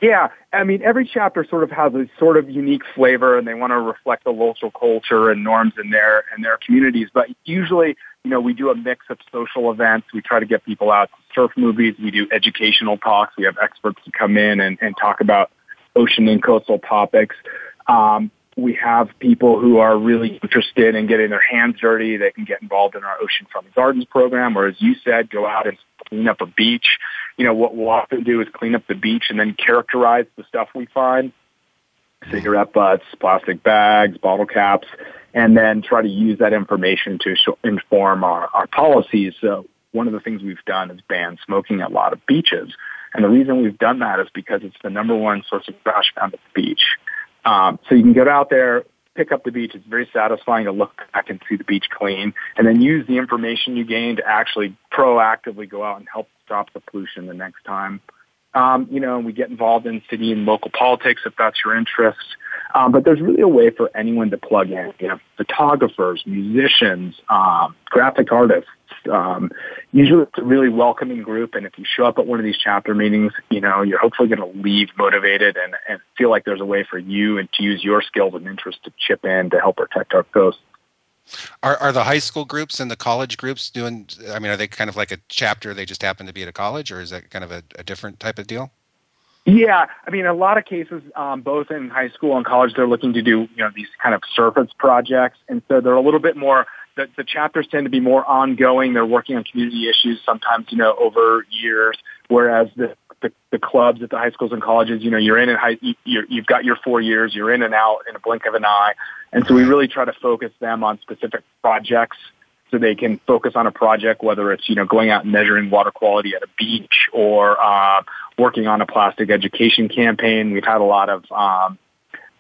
Yeah, I mean, every chapter sort of has a sort of unique flavor, and they want to reflect the local culture and norms in their in their communities. But usually, you know, we do a mix of social events. We try to get people out to surf movies. We do educational talks. We have experts to come in and, and talk about ocean and coastal topics. Um, we have people who are really interested in getting their hands dirty. They can get involved in our Ocean Friendly Gardens program, or as you said, go out and clean up a beach. You know, what we'll often do is clean up the beach and then characterize the stuff we find, cigarette butts, plastic bags, bottle caps, and then try to use that information to inform our, our policies. So one of the things we've done is ban smoking at a lot of beaches. And the reason we've done that is because it's the number one source of trash found at the beach. Um, so you can get out there, pick up the beach. It's very satisfying to look back and see the beach clean, and then use the information you gain to actually proactively go out and help stop the pollution the next time. Um, you know, we get involved in city and local politics if that's your interest. Um, but there's really a way for anyone to plug in. You know, photographers, musicians, um, graphic artists. Um, usually, it's a really welcoming group, and if you show up at one of these chapter meetings, you know you're hopefully going to leave motivated and, and feel like there's a way for you and to use your skills and interests to chip in to help protect our coast. Are are the high school groups and the college groups doing? I mean, are they kind of like a chapter? They just happen to be at a college, or is that kind of a, a different type of deal? Yeah, I mean, a lot of cases, um, both in high school and college, they're looking to do you know these kind of surface projects, and so they're a little bit more. The, the chapters tend to be more ongoing. They're working on community issues, sometimes you know over years, whereas the the, the clubs at the high schools and colleges, you know, you're in and high, you're, you've got your four years, you're in and out in a blink of an eye, and so we really try to focus them on specific projects so they can focus on a project, whether it's, you know, going out and measuring water quality at a beach or uh, working on a plastic education campaign. We've had a lot of, um,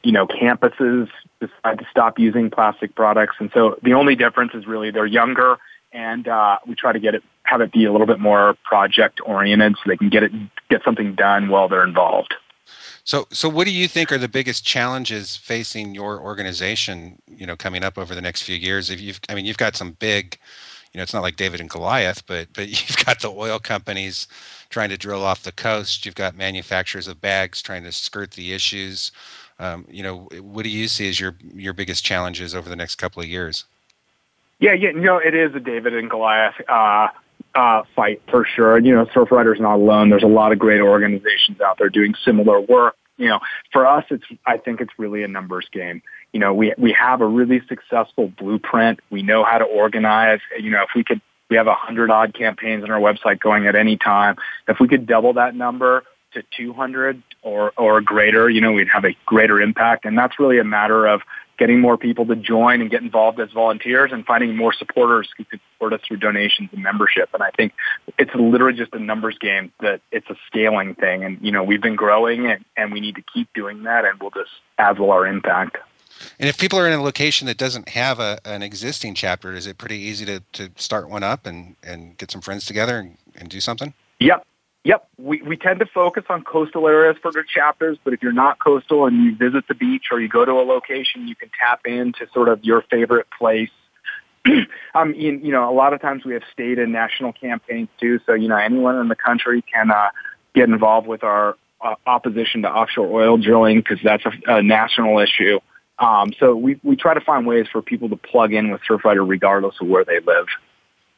you know, campuses decide to stop using plastic products. And so the only difference is really they're younger and uh, we try to get it, have it be a little bit more project oriented so they can get it, get something done while they're involved. So, so what do you think are the biggest challenges facing your organization? You know, coming up over the next few years. If you've, I mean, you've got some big, you know, it's not like David and Goliath, but but you've got the oil companies trying to drill off the coast. You've got manufacturers of bags trying to skirt the issues. Um, you know, what do you see as your your biggest challenges over the next couple of years? Yeah, yeah, know, it is a David and Goliath uh, uh, fight for sure. You know, Surfrider's not alone. There's a lot of great organizations out there doing similar work. You know, for us, it's I think it's really a numbers game. You know, we we have a really successful blueprint. We know how to organize. You know, if we could, we have a hundred odd campaigns on our website going at any time. If we could double that number to 200 or or greater, you know, we'd have a greater impact. And that's really a matter of getting more people to join and get involved as volunteers and finding more supporters who could support us through donations and membership. And I think it's literally just a numbers game that it's a scaling thing. And, you know, we've been growing and, and we need to keep doing that and we'll just add will our impact. And if people are in a location that doesn't have a, an existing chapter, is it pretty easy to, to start one up and, and get some friends together and, and do something? Yep. Yep, we, we tend to focus on coastal areas for the chapters, but if you're not coastal and you visit the beach or you go to a location, you can tap into sort of your favorite place. um, in, you know, a lot of times we have state and national campaigns too, so you know anyone in the country can uh, get involved with our uh, opposition to offshore oil drilling because that's a, a national issue. Um, so we we try to find ways for people to plug in with Surfrider regardless of where they live.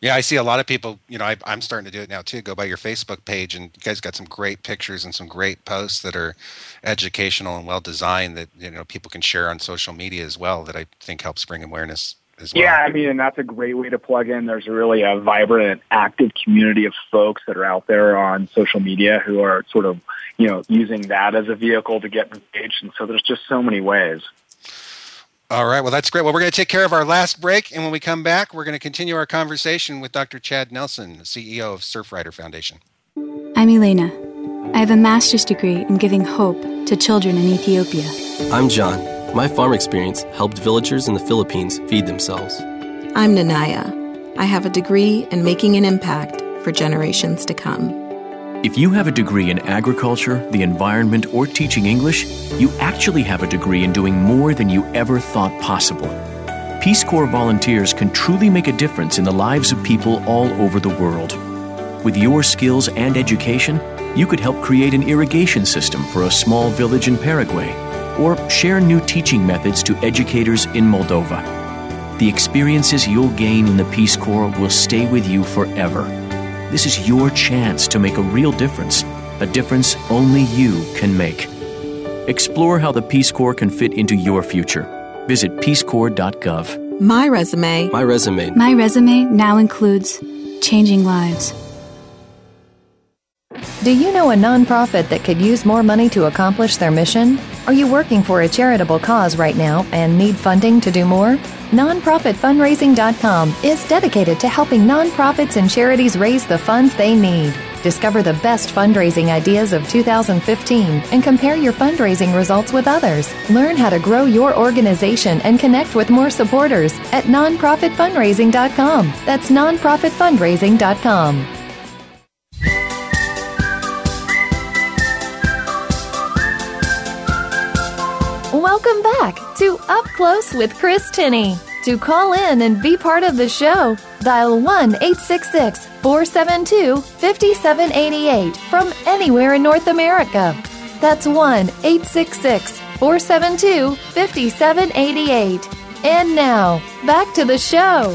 Yeah, I see a lot of people. You know, I, am starting to do it now too. Go by your Facebook page, and you guys got some great pictures and some great posts that are educational and well designed that you know people can share on social media as well. That I think helps bring awareness as well. Yeah, I mean, and that's a great way to plug in. There's really a vibrant, active community of folks that are out there on social media who are sort of you know using that as a vehicle to get engaged. And so there's just so many ways. All right. Well, that's great. Well, we're going to take care of our last break. And when we come back, we're going to continue our conversation with Dr. Chad Nelson, CEO of Surfrider Foundation. I'm Elena. I have a master's degree in giving hope to children in Ethiopia. I'm John. My farm experience helped villagers in the Philippines feed themselves. I'm Nanaya. I have a degree in making an impact for generations to come. If you have a degree in agriculture, the environment, or teaching English, you actually have a degree in doing more than you ever thought possible. Peace Corps volunteers can truly make a difference in the lives of people all over the world. With your skills and education, you could help create an irrigation system for a small village in Paraguay, or share new teaching methods to educators in Moldova. The experiences you'll gain in the Peace Corps will stay with you forever. This is your chance to make a real difference, a difference only you can make. Explore how the Peace Corps can fit into your future. Visit peacecorps.gov. My resume. My resume. My resume now includes changing lives. Do you know a nonprofit that could use more money to accomplish their mission? Are you working for a charitable cause right now and need funding to do more? NonprofitFundraising.com is dedicated to helping nonprofits and charities raise the funds they need. Discover the best fundraising ideas of 2015 and compare your fundraising results with others. Learn how to grow your organization and connect with more supporters at nonprofitfundraising.com. That's nonprofitfundraising.com. Welcome back to Up Close with Chris Tinney. To call in and be part of the show, dial 1 866 472 5788 from anywhere in North America. That's 1 866 472 5788. And now, back to the show.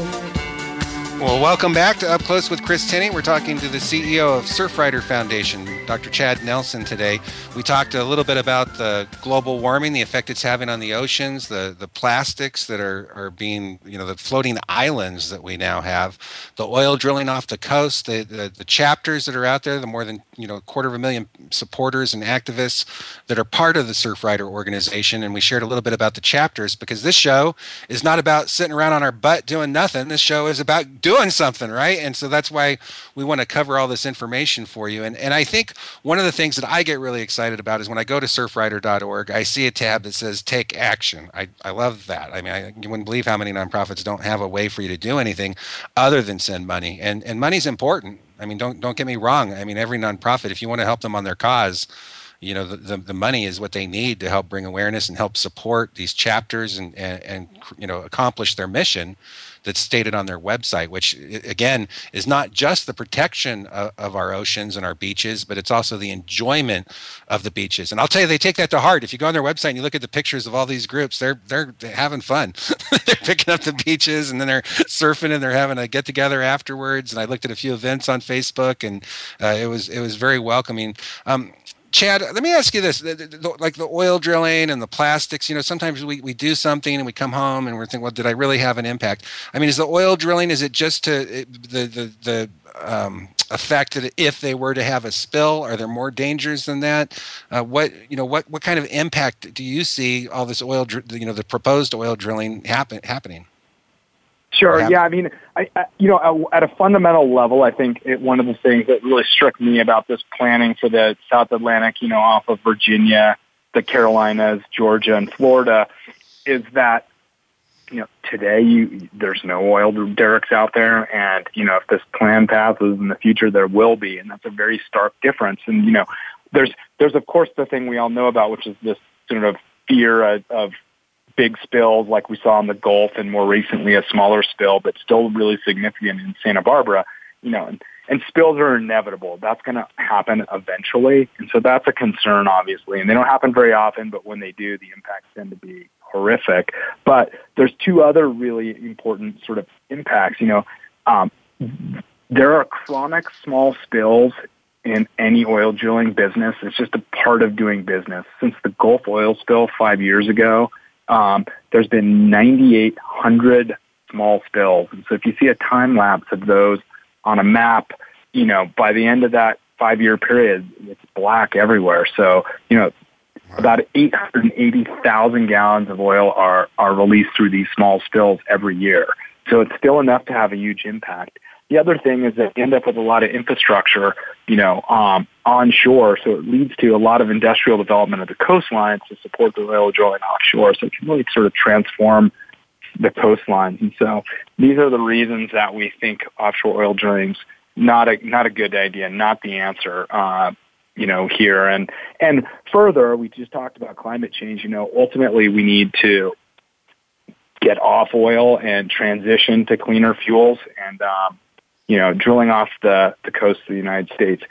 Well, welcome back to Up Close with Chris Tinney. We're talking to the CEO of Surfrider Foundation, Dr. Chad Nelson today. We talked a little bit about the global warming, the effect it's having on the oceans, the, the plastics that are, are being, you know, the floating islands that we now have, the oil drilling off the coast, the, the, the chapters that are out there, the more than, you know, a quarter of a million supporters and activists that are part of the Surfrider organization. And we shared a little bit about the chapters because this show is not about sitting around on our butt doing nothing. This show is about doing something, right? And so that's why we want to cover all this information for you. And, and I think one of the things that I get really excited about is when I go to surfrider.org, I see a tab that says take action. I, I love that. I mean, I, you wouldn't believe how many nonprofits don't have a way for you to do anything other than send money. And, and money's important. I mean, don't, don't get me wrong. I mean, every nonprofit, if you want to help them on their cause, you know the, the, the, money is what they need to help bring awareness and help support these chapters and, and, and you know accomplish their mission that's stated on their website, which again is not just the protection of, of, our oceans and our beaches, but it's also the enjoyment of the beaches. And I'll tell you, they take that to heart. If you go on their website and you look at the pictures of all these groups, they're they're having fun. they're picking up the beaches and then they're surfing and they're having a get together afterwards. And I looked at a few events on Facebook, and uh, it was it was very welcoming. Um, Chad, let me ask you this: the, the, like the oil drilling and the plastics. You know, sometimes we, we do something and we come home and we're thinking, well, did I really have an impact? I mean, is the oil drilling is it just to the the the um, effect that if they were to have a spill? Are there more dangers than that? Uh, what you know, what what kind of impact do you see all this oil, you know, the proposed oil drilling happen happening? Sure. Yeah. I mean, I, I, you know, at a fundamental level, I think it, one of the things that really struck me about this planning for the South Atlantic, you know, off of Virginia, the Carolinas, Georgia, and Florida, is that you know today you there's no oil derricks out there, and you know if this plan passes in the future, there will be, and that's a very stark difference. And you know, there's there's of course the thing we all know about, which is this sort of fear of, of big spills like we saw in the Gulf and more recently a smaller spill, but still really significant in Santa Barbara, you know, and, and spills are inevitable. That's going to happen eventually. And so that's a concern, obviously. And they don't happen very often, but when they do, the impacts tend to be horrific. But there's two other really important sort of impacts. You know, um, there are chronic small spills in any oil drilling business. It's just a part of doing business. Since the Gulf oil spill five years ago, um, there's been 9,800 small spills. And so if you see a time lapse of those on a map, you know, by the end of that five year period, it's black everywhere. So, you know, about 880,000 gallons of oil are, are released through these small spills every year. So it's still enough to have a huge impact. The other thing is that you end up with a lot of infrastructure, you know, um, onshore. So it leads to a lot of industrial development of the coastlines to support the oil drilling offshore. So it can really sort of transform the coastlines. And so these are the reasons that we think offshore oil drilling's not a not a good idea, not the answer. Uh, you know, here and and further, we just talked about climate change. You know, ultimately we need to get off oil and transition to cleaner fuels. And um, you know, drilling off the, the coast of the United States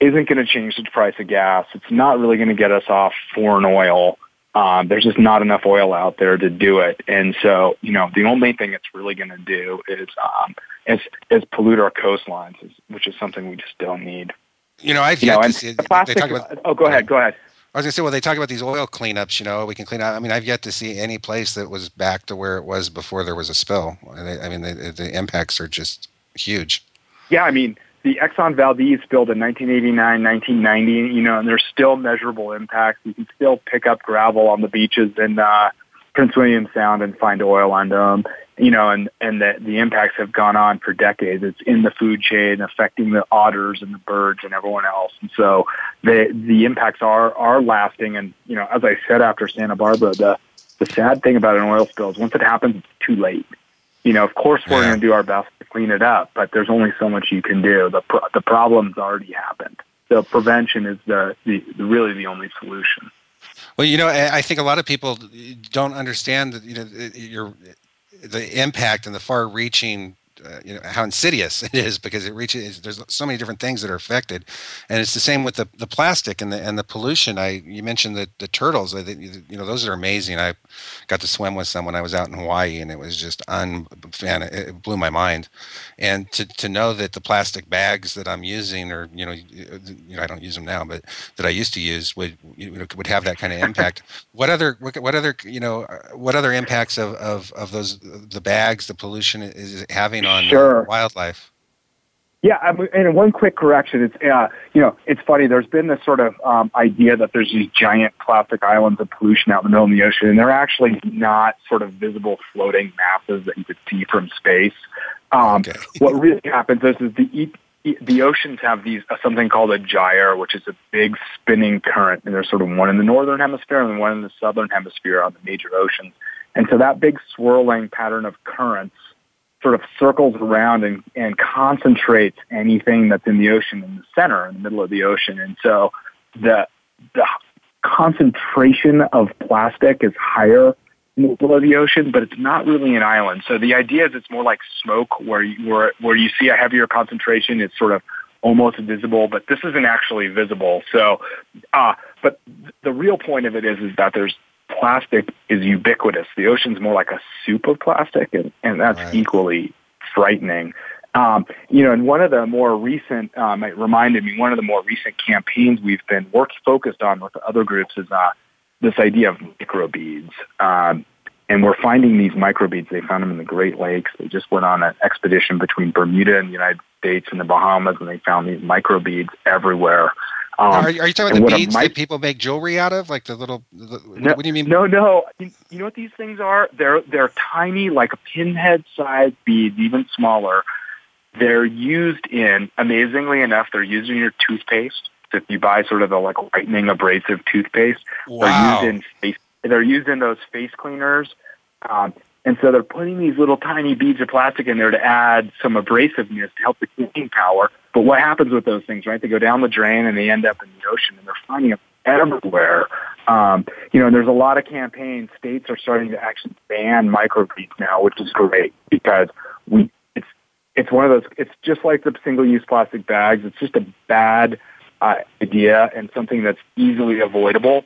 isn't going to change the price of gas. It's not really going to get us off foreign oil. Um, there's just not enough oil out there to do it. And so, you know, the only thing it's really going to do is, um, is, is pollute our coastlines, which is something we just don't need. You know, I've you yet know, to see. Plastic, about, oh, go ahead. Go ahead. I was gonna say, well, they talk about these oil cleanups. You know, we can clean out. I mean, I've yet to see any place that was back to where it was before there was a spill. I mean, the, the impacts are just huge. Yeah, I mean, the Exxon Valdez spilled in 1989, 1990, you know, and there's still measurable impacts. You can still pick up gravel on the beaches in uh, Prince William Sound and find oil on them, you know, and, and the, the impacts have gone on for decades. It's in the food chain affecting the otters and the birds and everyone else. And so the, the impacts are, are lasting. And, you know, as I said after Santa Barbara, the, the sad thing about an oil spill is once it happens, it's too late you know, of course we're yeah. going to do our best to clean it up, but there's only so much you can do. The pro- the problem's already happened. So prevention is the, the, the really the only solution. Well, you know, I think a lot of people don't understand that you know your the impact and the far-reaching uh, you know how insidious it is because it reaches. There's so many different things that are affected, and it's the same with the, the plastic and the and the pollution. I you mentioned the the turtles. I think you know those are amazing. I got to swim with some when I was out in Hawaii, and it was just un fan. It blew my mind, and to to know that the plastic bags that I'm using, or you know, you know, I don't use them now, but that I used to use would you know, would have that kind of impact. what other what other you know what other impacts of of of those the bags, the pollution is having on sure. wildlife? Yeah, and one quick correction. It's uh, you know, it's funny. There's been this sort of um, idea that there's these giant plastic islands of pollution out in the middle of the ocean, and they're actually not sort of visible floating masses that you could see from space. Um, okay. what really happens is, is the the oceans have these uh, something called a gyre, which is a big spinning current, and there's sort of one in the northern hemisphere and one in the southern hemisphere on the major oceans. And so that big swirling pattern of currents sort of circles around and, and concentrates anything that's in the ocean in the center, in the middle of the ocean. And so the, the concentration of plastic is higher in the middle of the ocean, but it's not really an island. So the idea is it's more like smoke where you, where, where you see a heavier concentration. It's sort of almost visible, but this isn't actually visible. So, uh, but the real point of it is, is that there's plastic is ubiquitous. The ocean's more like a soup of plastic, and, and that's right. equally frightening. Um, you know, and one of the more recent, um, it reminded me, one of the more recent campaigns we've been work focused on with other groups is uh, this idea of microbeads. Um, and we're finding these microbeads. They found them in the Great Lakes. They just went on an expedition between Bermuda and the United States and the Bahamas, and they found these microbeads everywhere. Um, are, you, are, you talking about the beads that people make jewelry out of, like the little? The, no, what do you mean? No, no. You, you know what these things are? They're they're tiny, like a pinhead-sized beads, even smaller. They're used in, amazingly enough, they're used in your toothpaste. So if you buy sort of the like whitening abrasive toothpaste, wow. they're used in face. They're used in those face cleaners. Um, and so they're putting these little tiny beads of plastic in there to add some abrasiveness to help the cleaning power. But what happens with those things, right? They go down the drain and they end up in the ocean and they're finding them everywhere. Um, you know, and there's a lot of campaigns. States are starting to actually ban microbeads now, which is great because we, it's, it's one of those, it's just like the single-use plastic bags. It's just a bad uh, idea and something that's easily avoidable.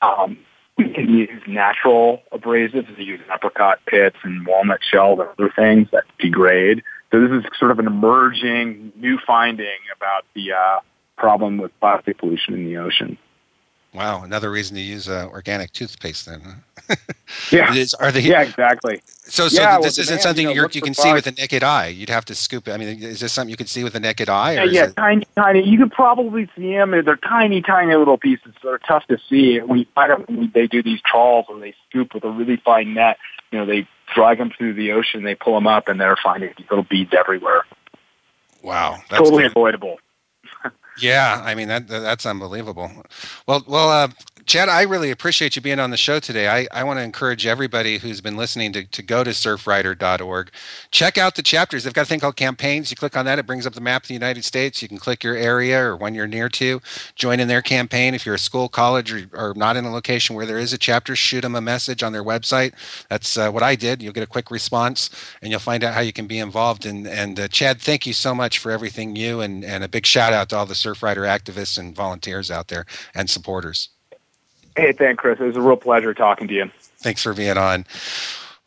Um, we can use natural abrasives. We use apricot pits and walnut shells and other things that degrade. So this is sort of an emerging new finding about the uh, problem with plastic pollution in the ocean. Wow, another reason to use uh, organic toothpaste then. yeah. Is, are they, yeah, exactly. So, so yeah, this well, isn't man, something you, know, you can see with the naked eye. You'd have to scoop it. I mean, is this something you can see with the naked eye? yeah, yeah, it... tiny, tiny. You can probably see them. They're tiny, tiny little pieces. They're tough to see. We find them. They do these trawls and they scoop with a really fine net. You know, they drag them through the ocean. They pull them up, and they're finding these little beads everywhere. Wow, totally good. avoidable. Yeah, I mean that, that's unbelievable. Well, well, uh, Chad, I really appreciate you being on the show today. I, I want to encourage everybody who's been listening to, to go to surfrider.org. Check out the chapters. They've got a thing called campaigns. You click on that, it brings up the map of the United States. You can click your area or one you're near to, join in their campaign. If you're a school, college, or, or not in a location where there is a chapter, shoot them a message on their website. That's uh, what I did. You'll get a quick response and you'll find out how you can be involved. And, and uh, Chad, thank you so much for everything you and, and a big shout out to all the Surfrider activists and volunteers out there and supporters. Hey, thanks, Chris. It was a real pleasure talking to you. Thanks for being on.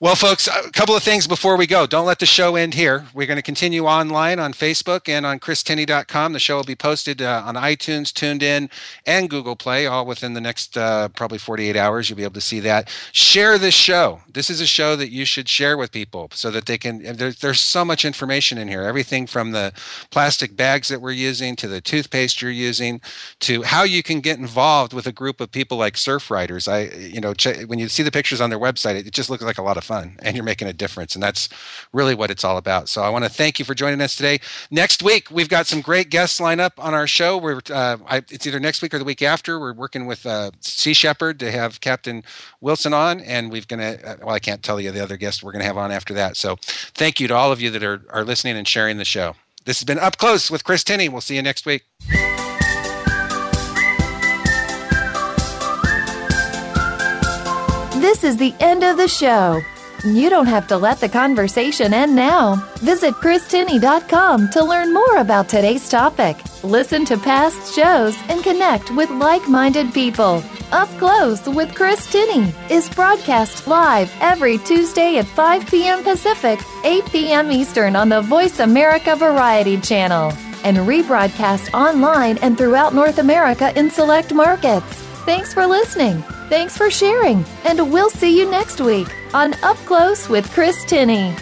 Well, folks, a couple of things before we go. Don't let the show end here. We're going to continue online on Facebook and on christinney.com. The show will be posted uh, on iTunes, TuneIn, and Google Play, all within the next uh, probably 48 hours. You'll be able to see that. Share this show. This is a show that you should share with people so that they can. There, there's so much information in here. Everything from the plastic bags that we're using to the toothpaste you're using to how you can get involved with a group of people like Surfriders. I, you know, when you see the pictures on their website, it just looks like a lot of fun and you're making a difference. And that's really what it's all about. So I want to thank you for joining us today. Next week, we've got some great guests lined up on our show. We're, uh, I, it's either next week or the week after. We're working with uh, Sea Shepherd to have Captain Wilson on. And we've going to, uh, well, I can't tell you the other guests we're going to have on after that. So thank you to all of you that are, are listening and sharing the show. This has been Up Close with Chris Tinney. We'll see you next week. This is the end of the show. You don't have to let the conversation end now. Visit christinney.com to learn more about today's topic. Listen to past shows and connect with like minded people. Up Close with Chris Tinney is broadcast live every Tuesday at 5 p.m. Pacific, 8 p.m. Eastern on the Voice America Variety Channel and rebroadcast online and throughout North America in select markets. Thanks for listening. Thanks for sharing. And we'll see you next week on Up Close with Chris Tinney.